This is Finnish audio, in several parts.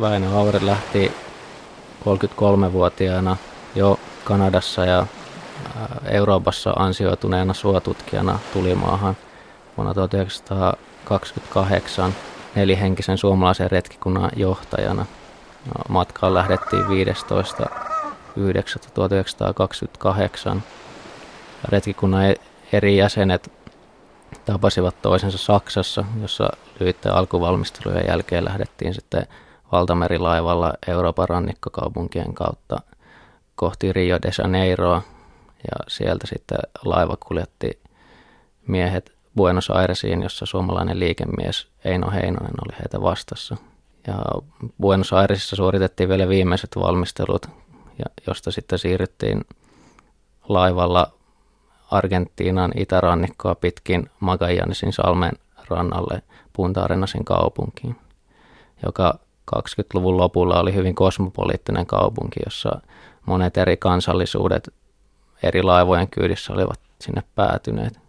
Väinö Aure lähti 33-vuotiaana jo Kanadassa ja Euroopassa ansioituneena suotutkijana tuli maahan vuonna 1928 nelihenkisen suomalaisen retkikunnan johtajana. No, matkaan lähdettiin 15.9.1928. Retkikunnan e- eri jäsenet tapasivat toisensa Saksassa, jossa lyhyiden alkuvalmistelujen jälkeen lähdettiin sitten valtamerilaivalla Euroopan rannikkokaupunkien kautta kohti Rio de Janeiroa ja sieltä sitten laiva kuljetti miehet Buenos Airesiin, jossa suomalainen liikemies Eino Heinonen oli heitä vastassa. Ja Buenos Airesissa suoritettiin vielä viimeiset valmistelut, ja josta sitten siirryttiin laivalla Argentiinan itärannikkoa pitkin Magallanesin salmen rannalle Punta Arenasin kaupunkiin, joka 20-luvun lopulla oli hyvin kosmopoliittinen kaupunki, jossa monet eri kansallisuudet eri laivojen kyydissä olivat sinne päätyneet.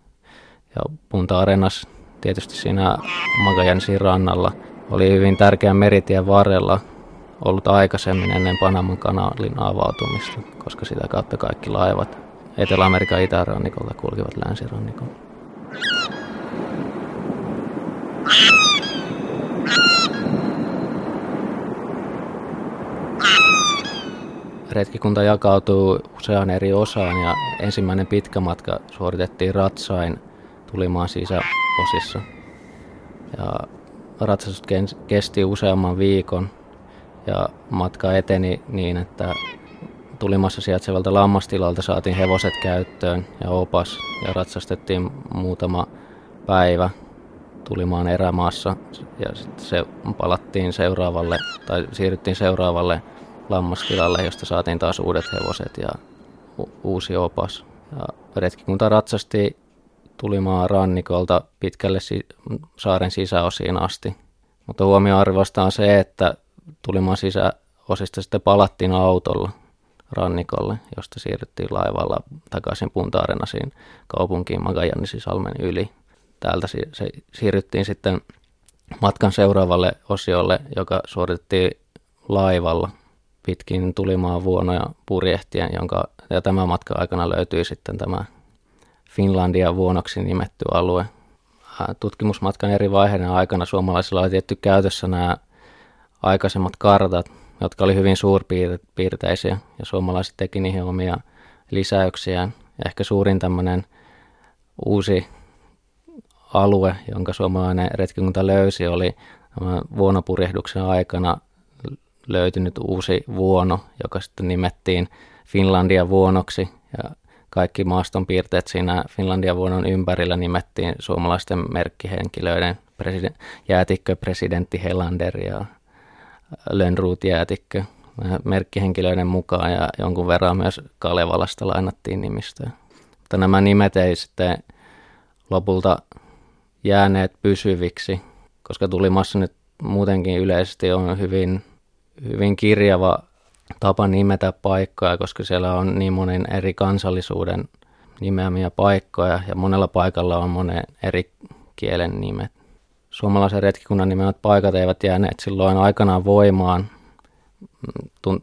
Ja Punta Arenas tietysti siinä Magallanesin rannalla oli hyvin tärkeä meritien varrella ollut aikaisemmin ennen Panaman kanalin avautumista, koska sitä kautta kaikki laivat Etelä-Amerikan itärannikolta kulkivat länsirannikolla. Retkikunta jakautuu useaan eri osaan ja ensimmäinen pitkä matka suoritettiin Ratsain tulimaan sisäosissa. Ja ratsastus kesti useamman viikon ja matka eteni niin, että tulimassa sijaitsevalta lammastilalta saatiin hevoset käyttöön ja opas ja ratsastettiin muutama päivä tulimaan erämaassa ja sitten se palattiin seuraavalle tai siirryttiin seuraavalle lammastilalle, josta saatiin taas uudet hevoset ja u- uusi opas. Ja retkikunta ratsasti tulimaan rannikolta pitkälle si- saaren sisäosiin asti. Mutta huomioarvosta on se, että tulimaan sisäosista sitten palattiin autolla rannikolle, josta siirryttiin laivalla takaisin Punta Arenasiin kaupunkiin Magallanesin yli. Täältä si- se siirryttiin sitten matkan seuraavalle osiolle, joka suoritettiin laivalla pitkin tulimaan vuonoja purjehtien, jonka, ja tämän matkan aikana löytyi sitten tämä Finlandia vuonoksi nimetty alue. Tutkimusmatkan eri vaiheiden aikana suomalaisilla oli tietty käytössä nämä aikaisemmat kartat, jotka oli hyvin suurpiirteisiä, ja suomalaiset teki niihin omia lisäyksiään. Ehkä suurin tämmöinen uusi alue, jonka suomalainen retkikunta löysi, oli vuonopurjehduksen aikana löytynyt uusi vuono, joka sitten nimettiin Finlandia vuonoksi ja kaikki maastonpiirteet siinä Finlandia vuonon ympärillä nimettiin suomalaisten merkkihenkilöiden president, jäätikkö presidentti Helander ja Lönnruut jäätikkö merkkihenkilöiden mukaan ja jonkun verran myös Kalevalasta lainattiin nimistöä. Mutta nämä nimet ei sitten lopulta jääneet pysyviksi, koska tulimassa nyt muutenkin yleisesti on hyvin hyvin kirjava tapa nimetä paikkoja, koska siellä on niin monen eri kansallisuuden nimeämiä paikkoja ja monella paikalla on monen eri kielen nimet. Suomalaisen retkikunnan nimeät paikat eivät jääneet silloin aikanaan voimaan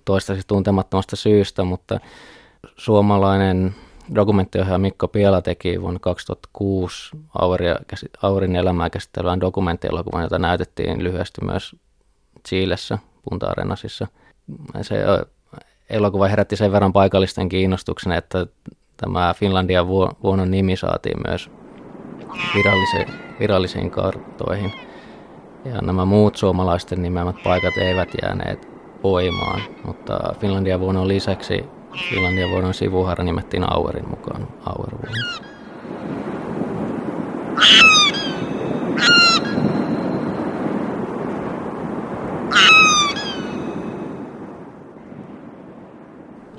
toistaiseksi tuntemattomasta syystä, mutta suomalainen dokumenttiohjaaja Mikko Piela teki vuonna 2006 Aurin elämää käsittelevän dokumenttielokuvan, jota näytettiin lyhyesti myös Chiilessä Punta Arenasissa. Se elokuva herätti sen verran paikallisten kiinnostuksen, että tämä Finlandia vuonon nimi saatiin myös virallisiin, virallisiin karttoihin. Ja nämä muut suomalaisten nimeämät paikat eivät jääneet voimaan, mutta Finlandia vuonon lisäksi Finlandia vuonon sivuhara nimettiin Auerin mukaan Auervuono.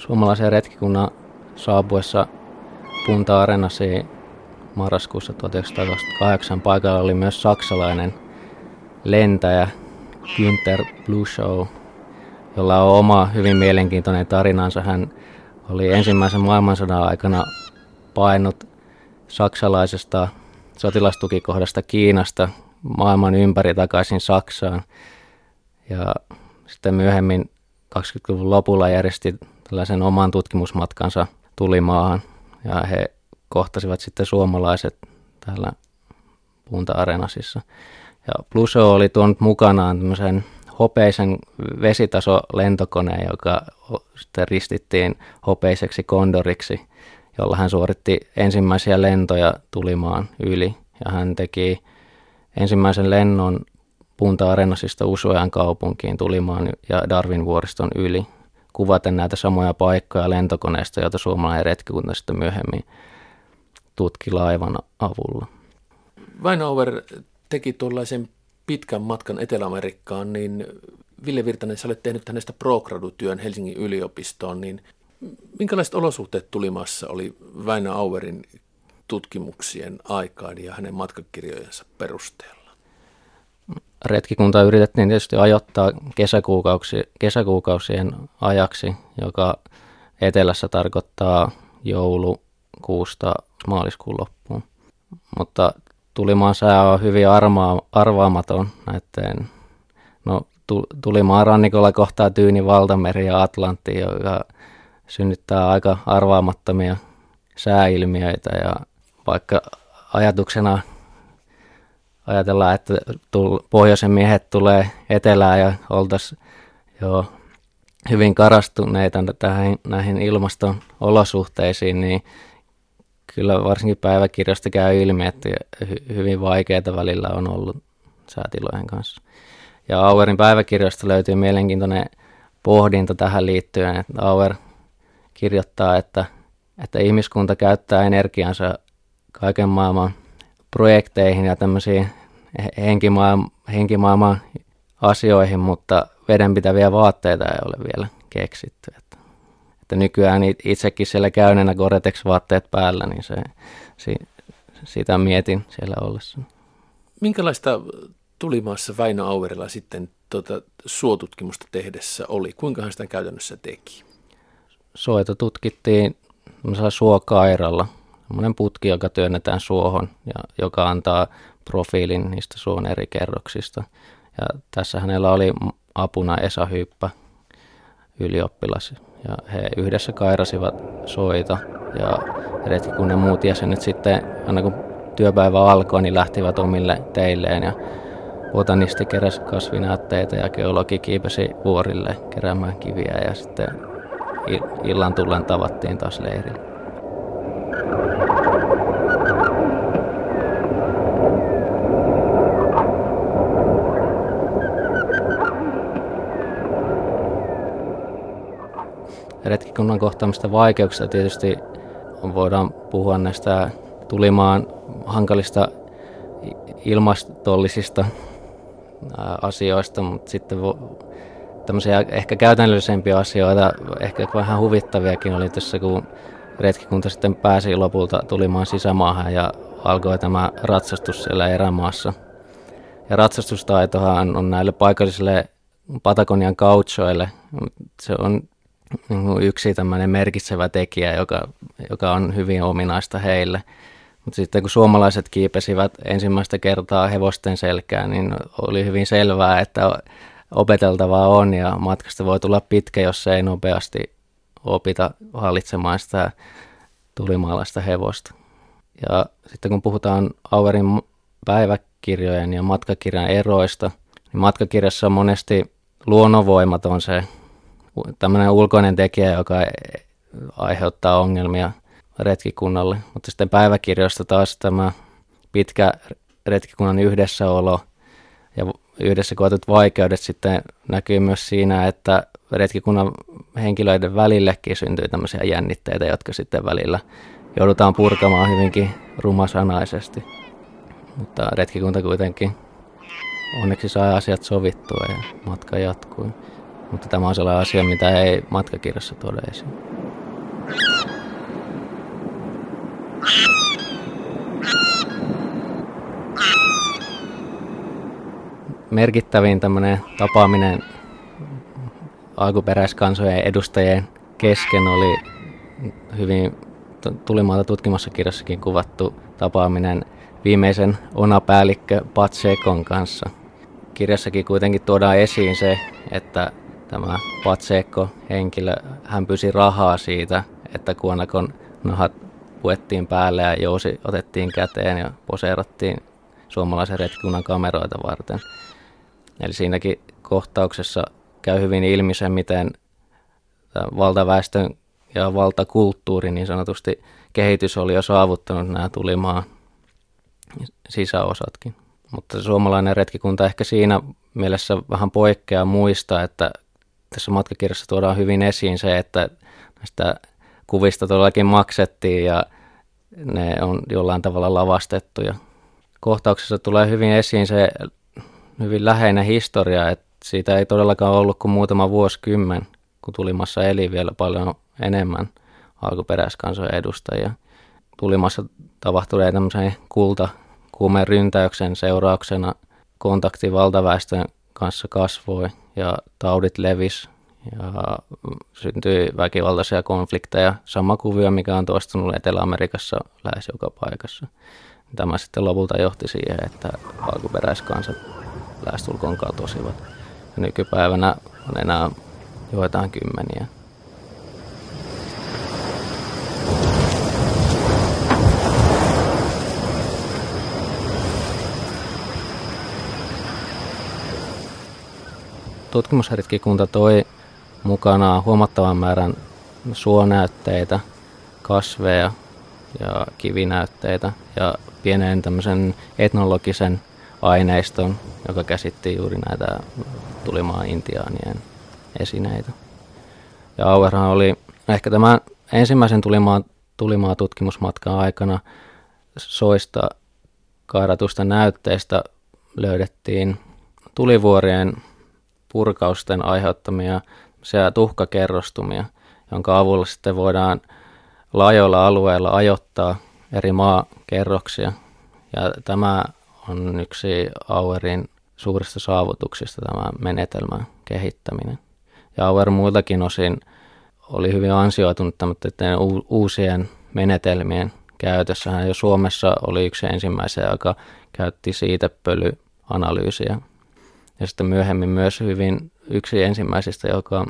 Suomalaisen retkikunnan saapuessa Punta Arenasi marraskuussa 1928 paikalla oli myös saksalainen lentäjä Günther Blushow, jolla on oma hyvin mielenkiintoinen tarinansa. Hän oli ensimmäisen maailmansodan aikana painut saksalaisesta sotilastukikohdasta Kiinasta maailman ympäri takaisin Saksaan. Ja sitten myöhemmin 20-luvun lopulla järjesti tällaisen oman tutkimusmatkansa tulimaahan ja he kohtasivat sitten suomalaiset täällä Punta Arenasissa. Ja Pluso oli tuonut mukanaan tämmöisen hopeisen vesitaso lentokoneen, joka sitten ristittiin hopeiseksi kondoriksi, jolla hän suoritti ensimmäisiä lentoja tulimaan yli. Ja hän teki ensimmäisen lennon Punta Arenasista Usuajan kaupunkiin tulimaan ja Darwin vuoriston yli, kuvaten näitä samoja paikkoja lentokoneesta, joita suomalainen retkikunta sitten myöhemmin tutki laivan avulla. Vainauer teki tuollaisen pitkän matkan Etelä-Amerikkaan, niin Ville Virtanen, sä olet tehnyt hänestä pro-gradutyön Helsingin yliopistoon, niin minkälaiset olosuhteet tulimassa oli Väinö Auerin tutkimuksien aikaan ja hänen matkakirjojensa perusteella? Retkikunta yritettiin tietysti ajoittaa kesäkuukausi, kesäkuukausien ajaksi, joka etelässä tarkoittaa joulukuusta maaliskuun loppuun. Mutta tulimaan sää on hyvin armaa, arvaamaton näiden, no tulimaan rannikolla kohtaa Tyyni valtameri ja Atlantti, joka synnyttää aika arvaamattomia sääilmiöitä ja vaikka ajatuksena ajatellaan, että pohjoisen miehet tulee etelään ja oltaisiin jo hyvin karastuneita tähän, näihin ilmaston olosuhteisiin, niin kyllä varsinkin päiväkirjasta käy ilmi, että hyvin vaikeaa välillä on ollut säätilojen kanssa. Ja Auerin päiväkirjasta löytyy mielenkiintoinen pohdinta tähän liittyen, että Auer kirjoittaa, että, että ihmiskunta käyttää energiansa kaiken maailman projekteihin ja tämmöisiin henkimaailman, henkimaailman asioihin, mutta vedenpitäviä vaatteita ei ole vielä keksitty. Että, että nykyään itsekin siellä käyneenä Gore-Tex-vaatteet päällä, niin se, si, sitä mietin siellä ollessa. Minkälaista tulimaassa Väinö Auerilla sitten tuota, suotutkimusta tehdessä oli? Kuinka hän sitä käytännössä teki? Soita tutkittiin suokairalla, semmoinen putki, joka työnnetään suohon ja joka antaa profiilin niistä suon eri kerroksista. Ja tässä hänellä oli apuna Esa Hyppä, ylioppilas, ja he yhdessä kairasivat soita, ja retkikunnan muut jäsenet sitten, aina kun työpäivä alkoi, niin lähtivät omille teilleen, ja botanisti keräsi kasvinäytteitä ja geologi kiipesi vuorille keräämään kiviä, ja sitten illan tullen tavattiin taas leirille. Retkikunnan kohtaamista vaikeuksista tietysti voidaan puhua näistä tulimaan hankalista ilmastollisista asioista, mutta sitten tämmöisiä ehkä käytännöllisempiä asioita, ehkä vähän huvittaviakin oli tässä, kun retkikunta sitten pääsi lopulta tulimaan sisämaahan ja alkoi tämä ratsastus siellä erämaassa. Ja ratsastustaitohan on näille paikallisille Patagonian kauchoille, se on yksi tämmöinen merkitsevä tekijä, joka, joka on hyvin ominaista heille. Mutta sitten kun suomalaiset kiipesivät ensimmäistä kertaa hevosten selkään, niin oli hyvin selvää, että opeteltavaa on ja matkasta voi tulla pitkä, jos ei nopeasti opita hallitsemaan sitä tulimaalaista hevosta. Ja sitten kun puhutaan Auerin päiväkirjojen ja matkakirjan eroista, niin matkakirjassa monesti luonnonvoimat on se tämmöinen ulkoinen tekijä, joka aiheuttaa ongelmia retkikunnalle. Mutta sitten päiväkirjoista taas tämä pitkä retkikunnan yhdessäolo ja yhdessä koetut vaikeudet sitten näkyy myös siinä, että retkikunnan henkilöiden välillekin syntyy tämmöisiä jännitteitä, jotka sitten välillä joudutaan purkamaan hyvinkin rumasanaisesti. Mutta retkikunta kuitenkin onneksi sai asiat sovittua ja matka jatkui. Mutta tämä on sellainen asia, mitä ei matkakirjassa tuoda esiin. Merkittävin tämmöinen tapaaminen alkuperäiskansojen edustajien kesken oli hyvin tulimaalta tutkimassa kirjassakin kuvattu tapaaminen viimeisen onapäällikkö Patsekon kanssa – kirjassakin kuitenkin tuodaan esiin se, että tämä Patsekko henkilö, hän pysi rahaa siitä, että kuonakon nahat puettiin päälle ja jousi otettiin käteen ja poseerattiin suomalaisen retkikunnan kameroita varten. Eli siinäkin kohtauksessa käy hyvin ilmi se, miten valtaväestön ja valtakulttuuri niin sanotusti kehitys oli jo saavuttanut nämä tulimaan sisäosatkin. Mutta suomalainen retkikunta ehkä siinä mielessä vähän poikkeaa muista, että tässä matkakirjassa tuodaan hyvin esiin se, että näistä kuvista todellakin maksettiin ja ne on jollain tavalla lavastettu. Ja kohtauksessa tulee hyvin esiin se hyvin läheinen historia, että siitä ei todellakaan ollut kuin muutama vuosikymmen, kun Tulimassa eli vielä paljon enemmän alkuperäiskansojen edustajia. Tulimassa tapahtuneen tämmöisen kulta kuumeen ryntäyksen seurauksena kontakti valtaväestön kanssa kasvoi ja taudit levis ja syntyi väkivaltaisia konflikteja. Sama kuvio, mikä on toistunut Etelä-Amerikassa lähes joka paikassa. Tämä sitten lopulta johti siihen, että alkuperäiskansat lähestulkoon katosivat. Nykypäivänä on enää joitain kymmeniä. Tutkimusretkikunta toi mukanaan huomattavan määrän suonäytteitä, kasveja ja kivinäytteitä ja pienen tämmöisen etnologisen aineiston, joka käsitti juuri näitä tulimaa intiaanien esineitä. Ja Auerhan oli ehkä tämän ensimmäisen tulimaa, tulimaa tutkimusmatkan aikana soista kairatusta näytteistä löydettiin tulivuorien purkausten aiheuttamia tuhkakerrostumia, jonka avulla sitten voidaan laajoilla alueilla ajoittaa eri maakerroksia. Ja tämä on yksi Auerin suurista saavutuksista tämä menetelmän kehittäminen. Ja Auer muiltakin osin oli hyvin ansioitunut tämmöiden uusien menetelmien käytössä. Hän jo Suomessa oli yksi ensimmäisiä, joka käytti siitepölyanalyysiä. Ja sitten myöhemmin myös hyvin yksi ensimmäisistä, joka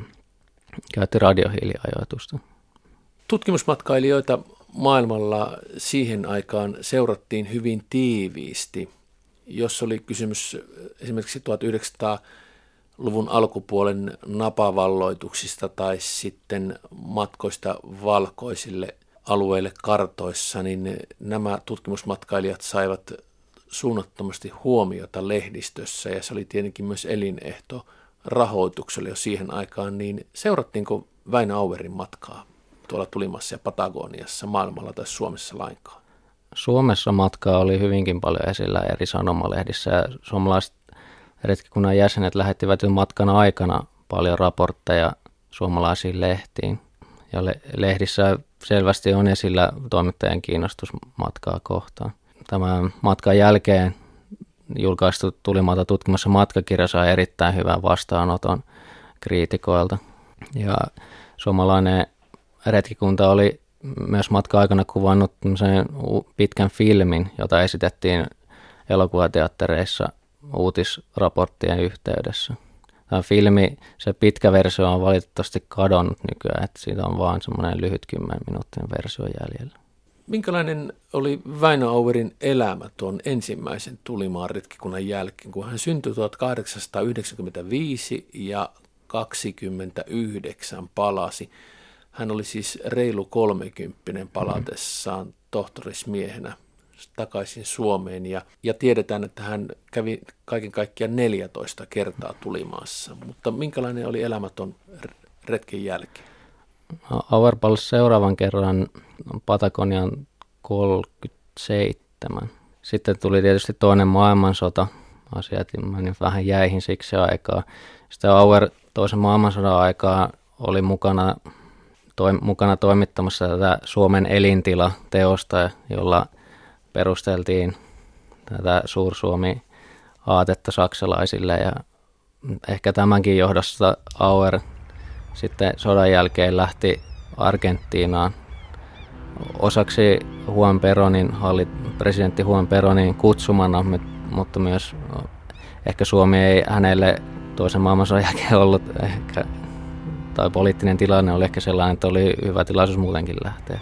käytti radiohiiliajoitusta. Tutkimusmatkailijoita maailmalla siihen aikaan seurattiin hyvin tiiviisti. Jos oli kysymys esimerkiksi 1900-luvun alkupuolen napavalloituksista tai sitten matkoista valkoisille alueille kartoissa, niin nämä tutkimusmatkailijat saivat suunnattomasti huomiota lehdistössä ja se oli tietenkin myös elinehto rahoitukselle jo siihen aikaan, niin seurattiinko Väinö Auerin matkaa tuolla Tulimassa ja Patagoniassa maailmalla tai Suomessa lainkaan? Suomessa matkaa oli hyvinkin paljon esillä eri sanomalehdissä ja suomalaiset retkikunnan jäsenet lähettivät jo matkan aikana paljon raportteja suomalaisiin lehtiin. Ja le- lehdissä selvästi on esillä toimittajan kiinnostus matkaa kohtaan. Tämän matkan jälkeen julkaistu Tulimaata tutkimassa matkakirja sai erittäin hyvän vastaanoton kriitikoilta. Ja suomalainen retkikunta oli myös matka-aikana kuvannut pitkän filmin, jota esitettiin elokuvateattereissa uutisraporttien yhteydessä. Tämä filmi, se pitkä versio on valitettavasti kadonnut nykyään, että siitä on vain semmoinen lyhyt 10 minuuttinen versio jäljellä. Minkälainen oli Väinö Auerin elämä tuon ensimmäisen Tulimaan retkikunnan jälkeen, kun hän syntyi 1895 ja 29 palasi. Hän oli siis reilu kolmekymppinen palatessaan tohtorismiehenä takaisin Suomeen ja, ja tiedetään, että hän kävi kaiken kaikkiaan 14 kertaa tulimaassa. Mutta minkälainen oli elämä tuon retken jälkeen? Auer palasi seuraavan kerran Patagonian 37. Sitten tuli tietysti toinen maailmansota. Asiat meni vähän jäihin siksi aikaa. Sitten Auer toisen maailmansodan aikaa oli mukana, toi, mukana toimittamassa tätä Suomen elintila-teosta, jolla perusteltiin tätä Suursuomi-aatetta saksalaisille ja ehkä tämänkin johdosta Auer sitten sodan jälkeen lähti Argentiinaan osaksi Juan Peronin, presidentti Juan Peronin kutsumana, mutta myös ehkä Suomi ei hänelle toisen maailmansodan jälkeen ollut ehkä, tai poliittinen tilanne oli ehkä sellainen, että oli hyvä tilaisuus muutenkin lähteä.